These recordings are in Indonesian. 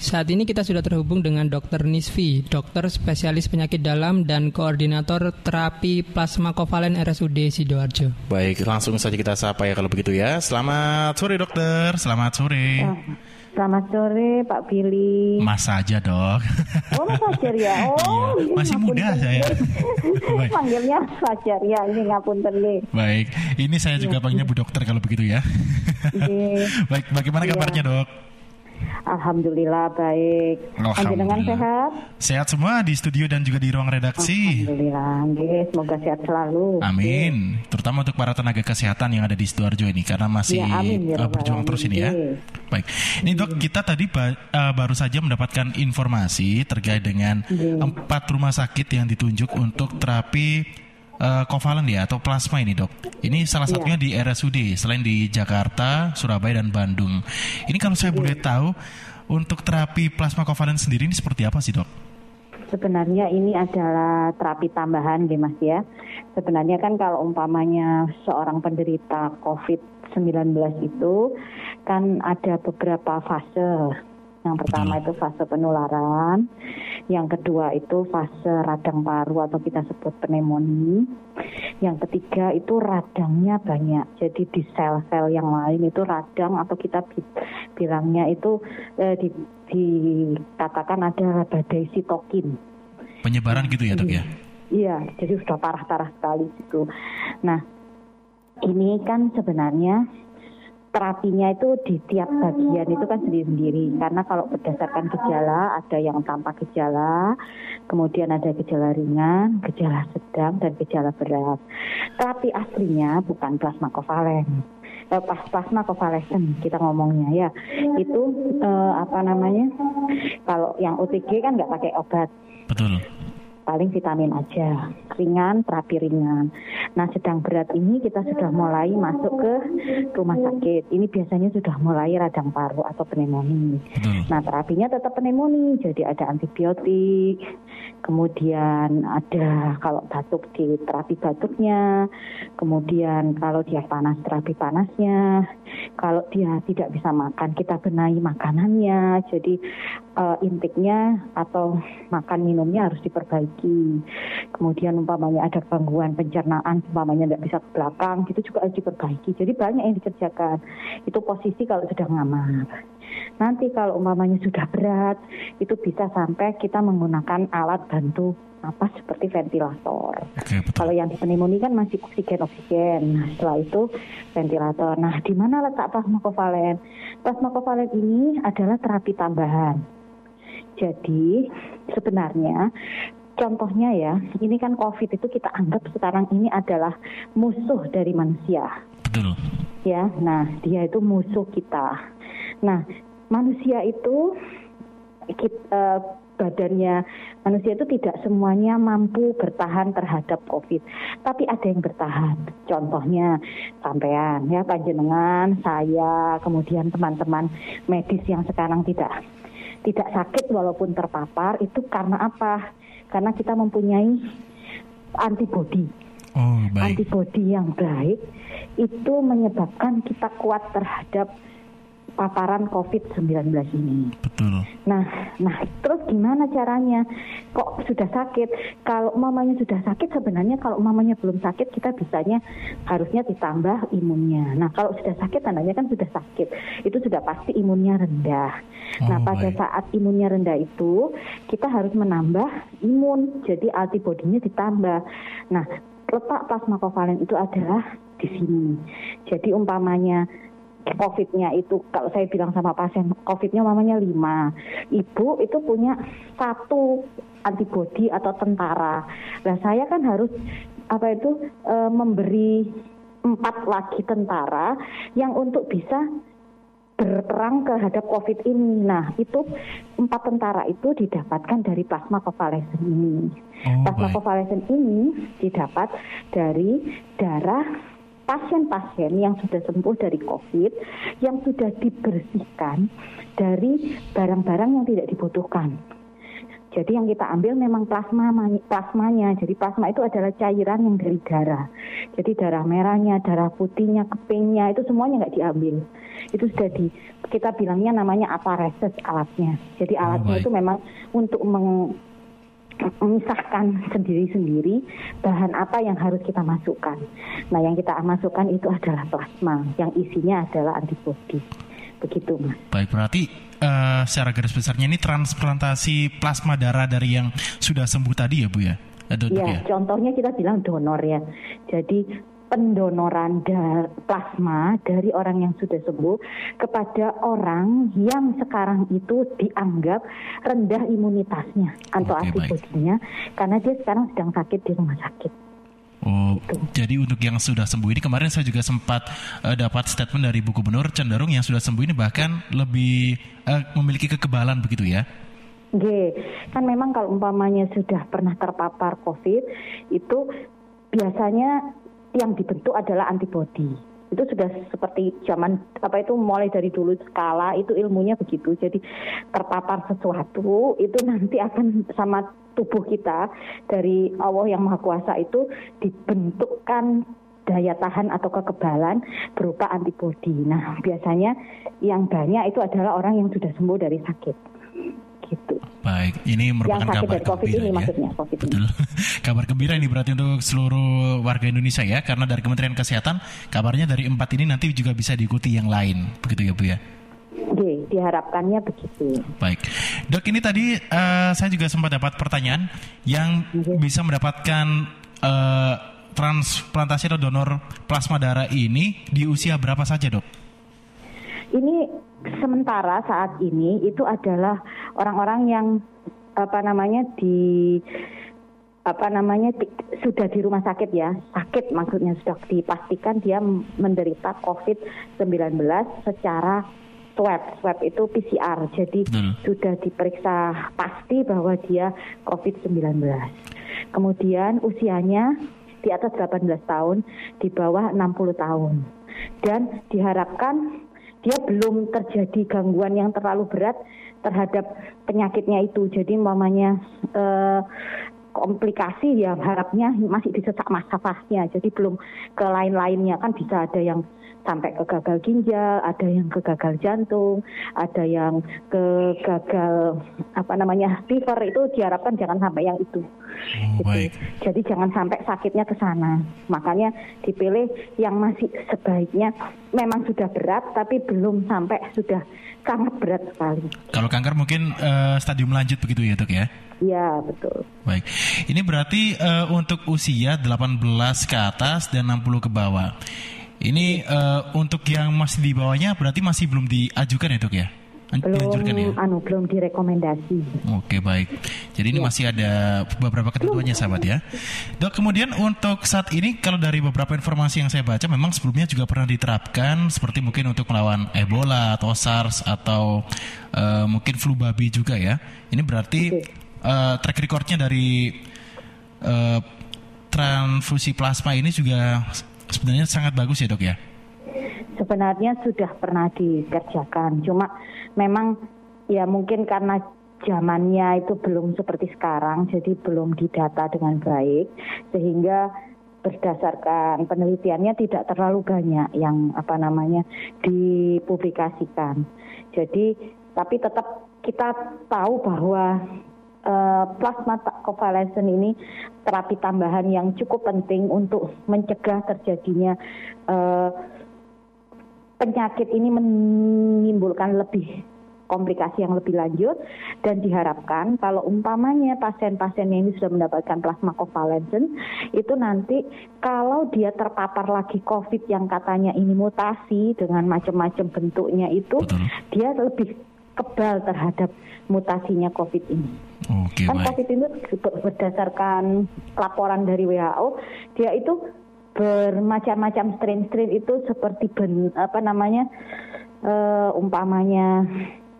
Saat ini kita sudah terhubung dengan Dr. Nisvi, dokter spesialis penyakit dalam dan koordinator terapi plasma kovalen RSUD Sidoarjo. Baik, langsung saja kita sapa ya kalau begitu ya. Selamat sore dokter, selamat sore. Ah, selamat sore Pak Billy. Mas saja dok. Oh Mas Fajar ya. Oh iya, masih muda saya. Panggilnya Fajar ya. Ini ngapunten nih. Baik, ini saya juga panggilnya Bu Dokter kalau begitu ya. Baik, bagaimana iya. kabarnya dok? Alhamdulillah baik. Alhamdulillah. sehat? Sehat semua di studio dan juga di ruang redaksi. Alhamdulillah. Semoga sehat selalu. Amin. Terutama untuk para tenaga kesehatan yang ada di Sidoarjo ini karena masih ya, amin, ya, uh, berjuang terus ini ya. Baik. Ini dok kita tadi ba uh, baru saja mendapatkan informasi terkait dengan empat rumah sakit yang ditunjuk untuk terapi uh, kovalen ya atau plasma ini dok. Ini salah iya. satunya di RSUD selain di Jakarta, Surabaya dan Bandung. Ini kalau saya boleh tahu untuk terapi plasma kovalen sendiri ini seperti apa sih dok? Sebenarnya ini adalah terapi tambahan deh mas ya. Sebenarnya kan kalau umpamanya seorang penderita COVID-19 itu kan ada beberapa fase yang pertama Betul. itu fase penularan, yang kedua itu fase radang paru atau kita sebut pneumonia. Yang ketiga itu radangnya banyak. Jadi di sel-sel yang lain itu radang atau kita bilangnya itu eh, di, dikatakan ada badai sitokin. Penyebaran gitu ya dok ya? Iya, jadi sudah parah-parah sekali gitu. Nah, ini kan sebenarnya terapinya itu di tiap bagian itu kan sendiri-sendiri. Karena kalau berdasarkan gejala ada yang tanpa gejala kemudian ada gejala ringan gejala sedang dan gejala berat. Terapi aslinya bukan plasma kovalen. Eh, pas plasma kovalesen kita ngomongnya ya. Itu eh, apa namanya? Kalau yang OTG kan nggak pakai obat. Betul. Paling vitamin aja, ringan, terapi ringan. Nah, sedang berat ini kita sudah mulai masuk ke rumah sakit. Ini biasanya sudah mulai radang paru atau pneumonia. Nah, terapinya tetap pneumonia, jadi ada antibiotik, kemudian ada kalau batuk di terapi batuknya, kemudian kalau dia panas terapi panasnya, kalau dia tidak bisa makan kita benahi makanannya, jadi uh, intiknya atau makan minumnya harus diperbaiki. Kemudian umpamanya ada gangguan pencernaan, umpamanya tidak bisa ke belakang, gitu juga harus diperbaiki. Jadi banyak yang dikerjakan. Itu posisi kalau sudah ngamar. Nanti kalau umpamanya sudah berat, itu bisa sampai kita menggunakan alat bantu apa seperti ventilator. Oke, Kalau yang di pneumonia kan masih oksigen oksigen. Nah, setelah itu ventilator. Nah, di mana letak plasma kovalen? Plasma kovalen ini adalah terapi tambahan. Jadi sebenarnya contohnya ya, ini kan COVID itu kita anggap sekarang ini adalah musuh dari manusia. Betul. Ya, nah dia itu musuh kita. Nah, manusia itu kita, uh, eh, badannya manusia itu tidak semuanya mampu bertahan terhadap COVID, tapi ada yang bertahan. Contohnya sampean ya panjenengan, saya, kemudian teman-teman medis yang sekarang tidak tidak sakit walaupun terpapar itu karena apa? Karena kita mempunyai antibodi. Oh, baik. Antibodi yang baik itu menyebabkan kita kuat terhadap paparan COVID-19 ini. Betul. Nah, nah terus gimana caranya? Kok sudah sakit? Kalau mamanya sudah sakit sebenarnya kalau mamanya belum sakit kita bisanya harusnya ditambah imunnya. Nah, kalau sudah sakit tandanya kan sudah sakit. Itu sudah pasti imunnya rendah. Oh, nah, pada baik. saat imunnya rendah itu kita harus menambah imun. Jadi antibodinya ditambah. Nah, letak plasma kovalen itu adalah di sini. Jadi umpamanya COVID-nya itu kalau saya bilang sama pasien COVID-nya mamanya lima, ibu itu punya satu antibodi atau tentara. Nah saya kan harus apa itu e, memberi empat lagi tentara yang untuk bisa berperang terhadap COVID ini. Nah, itu empat tentara itu didapatkan dari plasma konvalesen ini. Oh, plasma konvalesen ini didapat dari darah pasien-pasien yang sudah sembuh dari COVID yang sudah dibersihkan dari barang-barang yang tidak dibutuhkan. Jadi yang kita ambil memang plasma plasmanya. Jadi plasma itu adalah cairan yang dari darah. Jadi darah merahnya, darah putihnya, kepingnya itu semuanya nggak diambil. itu sudah di kita bilangnya namanya apareses alatnya. Jadi oh, alatnya oh, itu memang untuk meng, memisahkan sendiri-sendiri bahan apa yang harus kita masukkan. Nah, yang kita masukkan itu adalah plasma, yang isinya adalah antibodi. Begitu, Mas. Baik, berarti uh, secara garis besarnya ini transplantasi plasma darah dari yang sudah sembuh tadi ya, Bu ya? Iya, ya, contohnya kita bilang donor ya. Jadi pendonoran plasma dari orang yang sudah sembuh kepada orang yang sekarang itu dianggap rendah imunitasnya atau okay, antibodinya karena dia sekarang sedang sakit di rumah sakit. Oh, gitu. jadi untuk yang sudah sembuh ini kemarin saya juga sempat uh, dapat statement dari Bu Gubernur cenderung yang sudah sembuh ini bahkan lebih uh, memiliki kekebalan begitu ya? G, kan memang kalau umpamanya sudah pernah terpapar COVID itu biasanya yang dibentuk adalah antibodi. Itu sudah seperti zaman apa itu mulai dari dulu skala itu ilmunya begitu. Jadi terpapar sesuatu itu nanti akan sama tubuh kita dari Allah yang Maha Kuasa itu dibentukkan daya tahan atau kekebalan berupa antibodi. Nah, biasanya yang banyak itu adalah orang yang sudah sembuh dari sakit gitu. Baik, ini merupakan yang kabar dari COVID gembira ini ya. maksudnya, COVID Betul. Ini. kabar gembira ini berarti untuk seluruh warga Indonesia ya, karena dari Kementerian Kesehatan kabarnya dari empat ini nanti juga bisa diikuti yang lain, begitu ya Bu ya? Oke, diharapkannya begitu. Baik, dok ini tadi uh, saya juga sempat dapat pertanyaan yang okay. bisa mendapatkan uh, transplantasi atau donor plasma darah ini di usia berapa saja dok? Ini sementara saat ini itu adalah orang-orang yang apa namanya di apa namanya di, sudah di rumah sakit ya. Sakit maksudnya sudah dipastikan dia menderita COVID-19 secara swab. Swab itu PCR jadi hmm. sudah diperiksa pasti bahwa dia COVID-19 kemudian usianya di atas 18 tahun di bawah 60 tahun. Dan diharapkan dia belum terjadi gangguan yang terlalu berat terhadap penyakitnya itu. Jadi mamanya eh, komplikasi ya harapnya masih di sesak nafasnya. Jadi belum ke lain-lainnya kan bisa ada yang sampai ke gagal ginjal, ada yang ke gagal jantung, ada yang ke gagal apa namanya liver itu diharapkan jangan sampai yang itu. Oh, gitu. baik. Jadi jangan sampai sakitnya ke sana. Makanya dipilih yang masih sebaiknya memang sudah berat tapi belum sampai sudah sangat berat sekali. Kalau kanker mungkin uh, stadium lanjut begitu ya dok ya? Iya betul. Baik, ini berarti uh, untuk usia 18 ke atas dan 60 ke bawah. Ini uh, untuk yang masih di bawahnya berarti masih belum diajukan ya dok ya? Belum ya? anu belum direkomendasi. Oke baik. Jadi ini ya. masih ada beberapa ketentuannya sahabat ya. Dok kemudian untuk saat ini kalau dari beberapa informasi yang saya baca memang sebelumnya juga pernah diterapkan seperti mungkin untuk melawan Ebola atau SARS atau uh, mungkin flu babi juga ya. Ini berarti uh, track recordnya dari uh, transfusi plasma ini juga sebenarnya sangat bagus ya dok ya? Sebenarnya sudah pernah dikerjakan, cuma memang ya mungkin karena zamannya itu belum seperti sekarang, jadi belum didata dengan baik, sehingga berdasarkan penelitiannya tidak terlalu banyak yang apa namanya dipublikasikan. Jadi tapi tetap kita tahu bahwa uh, plasma convalescent ini terapi tambahan yang cukup penting untuk mencegah terjadinya uh, penyakit ini menimbulkan lebih komplikasi yang lebih lanjut dan diharapkan kalau umpamanya pasien-pasien yang ini sudah mendapatkan plasma convalescent itu nanti kalau dia terpapar lagi COVID yang katanya ini mutasi dengan macam-macam bentuknya itu Betul. dia lebih kebal terhadap mutasinya COVID ini. Oke, kan baik. COVID ini berdasarkan laporan dari WHO, dia itu bermacam-macam strain-strain itu seperti ben, apa namanya uh, umpamanya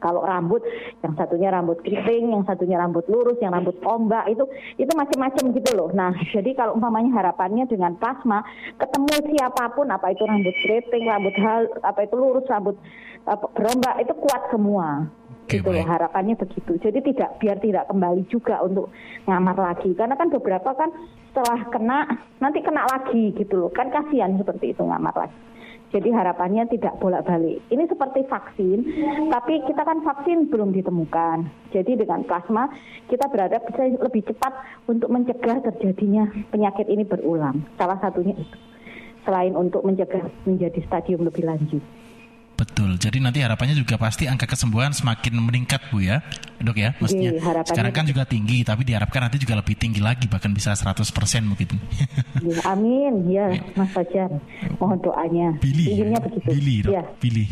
kalau rambut yang satunya rambut keriting, yang satunya rambut lurus, yang rambut ombak itu itu macam-macam gitu loh. Nah, jadi kalau umpamanya harapannya dengan plasma ketemu siapa pun apa itu rambut keriting, rambut hal, apa itu lurus, rambut apa, berombak itu kuat semua. Okay, gitu loh harapannya begitu. Jadi tidak biar tidak kembali juga untuk ngamar lagi karena kan beberapa kan setelah kena nanti kena lagi gitu loh. Kan kasihan seperti itu ngamar lagi. Jadi harapannya tidak bolak-balik. Ini seperti vaksin, tapi kita kan vaksin belum ditemukan. Jadi dengan plasma kita berharap bisa lebih cepat untuk mencegah terjadinya penyakit ini berulang. Salah satunya itu. Selain untuk mencegah menjadi stadium lebih lanjut. Betul. Jadi nanti harapannya juga pasti angka kesembuhan semakin meningkat Bu ya. Dok ya, maksudnya Jadi, sekarang kan juga tinggi tapi diharapkan nanti juga lebih tinggi lagi bahkan bisa 100% mungkin. Ya, amin. Ya, Mas Fajar. Mohon doanya. Billy. Inginnya begitu. Billy, Dok. Ya. Billy.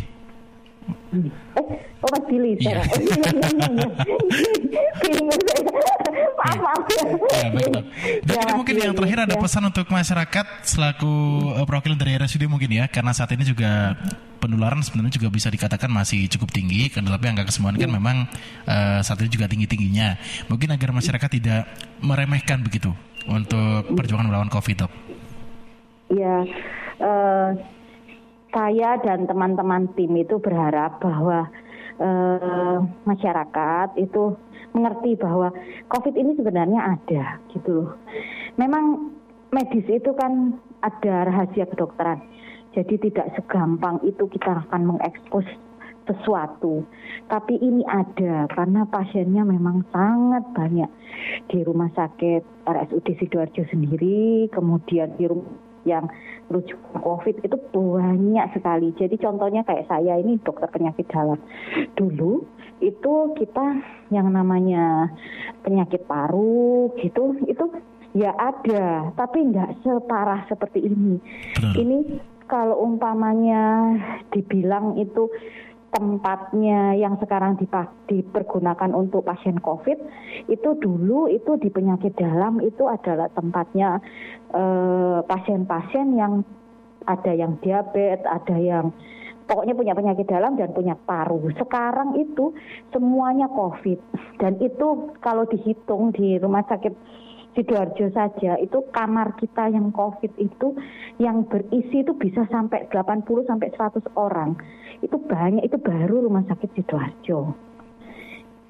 Eh, oh Mas Billy iya. Iya, iya, iya, Maaf, maaf. Ya, baik, Dan ya, mungkin yang terakhir ada ya. pesan untuk masyarakat selaku uh, perwakilan dari RSUD mungkin ya, karena saat ini juga penularan sebenarnya juga bisa dikatakan masih cukup tinggi, kan tapi angka kesembuhan kan memang uh, saat ini juga tinggi tingginya. Mungkin agar masyarakat tidak meremehkan begitu untuk perjuangan melawan COVID, dok. Ya, uh, saya dan teman-teman tim itu berharap bahwa uh, masyarakat itu mengerti bahwa COVID ini sebenarnya ada gitu loh. Memang medis itu kan ada rahasia kedokteran. Jadi tidak segampang itu kita akan mengekspos sesuatu. Tapi ini ada karena pasiennya memang sangat banyak di rumah sakit RSUD Sidoarjo sendiri, kemudian di rumah yang rujukan COVID itu banyak sekali. Jadi contohnya kayak saya ini dokter penyakit dalam. Dulu itu kita yang namanya penyakit paru gitu itu ya ada, tapi nggak separah seperti ini. Ini kalau umpamanya dibilang itu tempatnya yang sekarang dipergunakan untuk pasien COVID itu dulu itu di penyakit dalam itu adalah tempatnya eh, pasien-pasien eh, yang ada yang diabetes, ada yang pokoknya punya penyakit dalam dan punya paru. Sekarang itu semuanya COVID dan itu kalau dihitung di rumah sakit Sidoarjo saja itu kamar kita yang COVID itu yang berisi itu bisa sampai 80 sampai 100 orang. Itu banyak itu baru rumah sakit sidoarjo.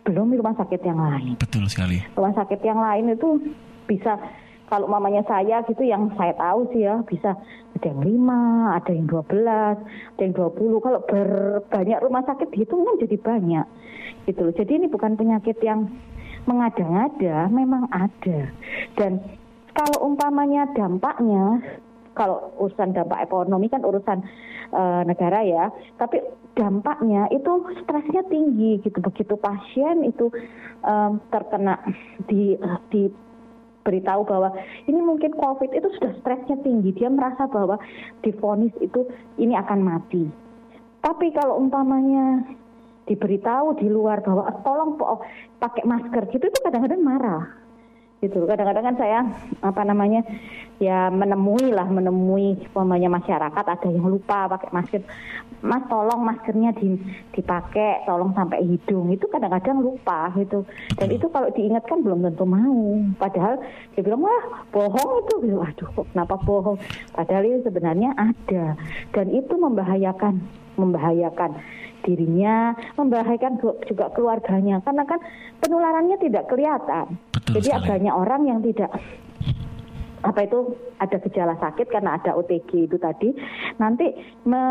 Belum rumah sakit yang lain. Betul sekali. Rumah sakit yang lain itu bisa kalau mamanya saya gitu yang saya tahu sih ya bisa ada yang lima, ada yang dua belas, ada yang dua puluh. Kalau berbanyak rumah sakit itu kan jadi banyak. Gitu loh. Jadi ini bukan penyakit yang mengada-ngada, memang ada. Dan kalau umpamanya dampaknya kalau urusan dampak ekonomi kan urusan uh, negara ya, tapi dampaknya itu stresnya tinggi gitu. Begitu pasien itu um, terkena di di beritahu bahwa ini mungkin COVID itu sudah stresnya tinggi, dia merasa bahwa difonis itu ini akan mati. Tapi kalau umpamanya diberitahu di luar bahwa tolong oh, pakai masker gitu itu kadang-kadang marah. Gitu. Kadang-kadang kan saya apa namanya ya menemui lah menemui umpamanya masyarakat ada yang lupa pakai masker. Mas tolong maskernya dipakai tolong sampai hidung. Itu kadang-kadang lupa gitu. Dan itu kalau diingatkan belum tentu mau. Padahal dia bilang wah bohong itu. Gitu. Aduh kenapa bohong? Padahal itu sebenarnya ada. Dan itu membahayakan membahayakan dirinya, membahayakan juga keluarganya karena kan penularannya tidak kelihatan. Betul Jadi sekali. banyak orang yang tidak apa itu ada gejala sakit karena ada OTG itu tadi nanti me,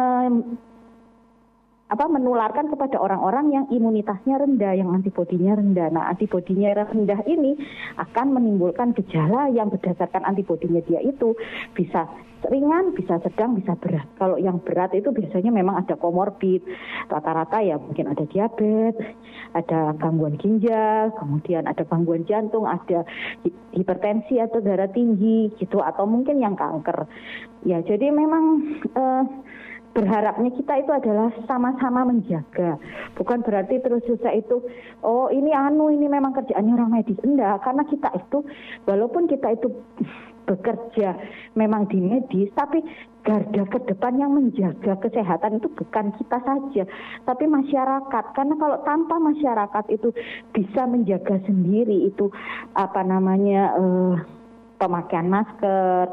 apa menularkan kepada orang-orang yang imunitasnya rendah, yang antibodinya rendah. Nah, antibodinya rendah ini akan menimbulkan gejala yang berdasarkan antibodinya dia itu bisa ringan, bisa sedang, bisa berat. Kalau yang berat itu biasanya memang ada komorbid. Rata-rata ya mungkin ada diabetes, ada gangguan ginjal, kemudian ada gangguan jantung, ada hipertensi atau darah tinggi gitu atau mungkin yang kanker. Ya, jadi memang eh, berharapnya kita itu adalah sama-sama menjaga. Bukan berarti terus susah itu, oh ini anu, ini memang kerjaannya orang medis. Enggak, karena kita itu, walaupun kita itu bekerja memang di medis, tapi garda ke depan yang menjaga kesehatan itu bukan kita saja, tapi masyarakat. Karena kalau tanpa masyarakat itu bisa menjaga sendiri itu apa namanya uh, pemakaian masker,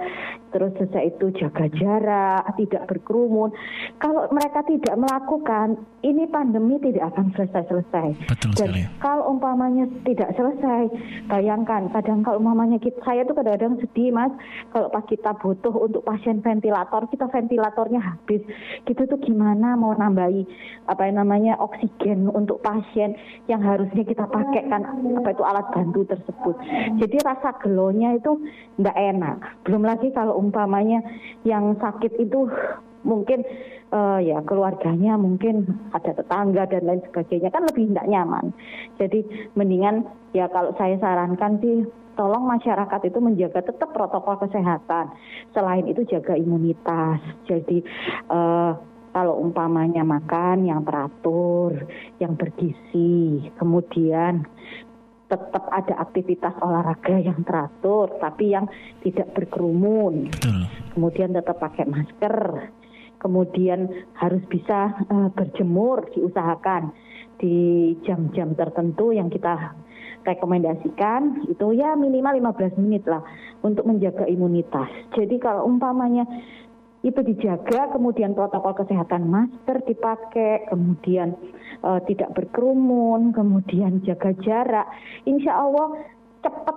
terus sesuai itu jaga jarak, tidak berkerumun. Kalau mereka tidak melakukan, ini pandemi tidak akan selesai-selesai. Betul Dan sekali. kalau umpamanya tidak selesai, bayangkan kadang kalau umpamanya kita, saya tuh kadang-kadang sedih mas, kalau pas kita butuh untuk pasien ventilator, kita ventilatornya habis, gitu tuh gimana mau nambahi apa yang namanya oksigen untuk pasien yang harusnya kita pakai kan apa itu alat bantu tersebut. Jadi rasa gelonya itu tidak enak. Belum lagi kalau umpamanya yang sakit itu mungkin uh, ya keluarganya mungkin ada tetangga dan lain sebagainya kan lebih tidak nyaman. Jadi mendingan ya kalau saya sarankan sih tolong masyarakat itu menjaga tetap protokol kesehatan. Selain itu jaga imunitas. Jadi uh, kalau umpamanya makan yang teratur, yang bergizi, kemudian tetap ada aktivitas olahraga yang teratur, tapi yang tidak berkerumun. Betul. Kemudian tetap pakai masker. Kemudian harus bisa uh, berjemur, diusahakan di jam-jam tertentu yang kita rekomendasikan itu ya minimal 15 menit lah untuk menjaga imunitas. Jadi kalau umpamanya itu dijaga, kemudian protokol kesehatan masker dipakai, kemudian uh, tidak berkerumun, kemudian jaga jarak. Insya Allah cepat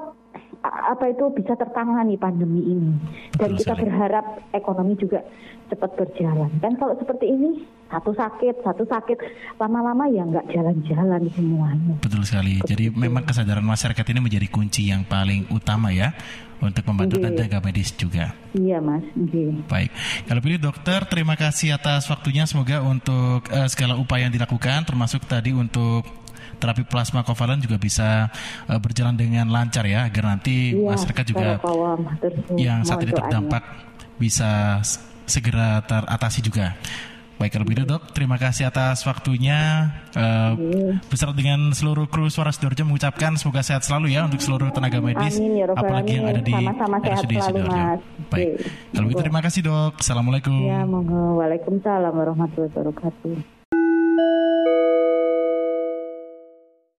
apa itu bisa tertangani pandemi ini dan Betul kita sekali. berharap ekonomi juga cepat berjalan. Dan kalau seperti ini satu sakit, satu sakit, lama-lama ya nggak jalan-jalan semuanya. Betul sekali. Jadi memang kesadaran masyarakat ini menjadi kunci yang paling utama ya untuk membantu tenaga medis juga. Iya mas. Iya. Baik, kalau pilih dokter, terima kasih atas waktunya. Semoga untuk uh, segala upaya yang dilakukan, termasuk tadi untuk terapi plasma kovalen juga bisa uh, berjalan dengan lancar ya, agar nanti iya, masyarakat juga yang saat ini terdampak bisa segera teratasi juga. Baik kalau begitu dok, terima kasih atas waktunya. Uh, beserta dengan seluruh kru suara Sidoarjo mengucapkan semoga sehat selalu ya untuk seluruh tenaga medis, amin, ya apalagi yang ada di Sama-sama RSUD Sidoarjo. Baik, kalau begitu terima kasih dok. Assalamualaikum. Ya. Waalaikumsalam warahmatullahi wabarakatuh.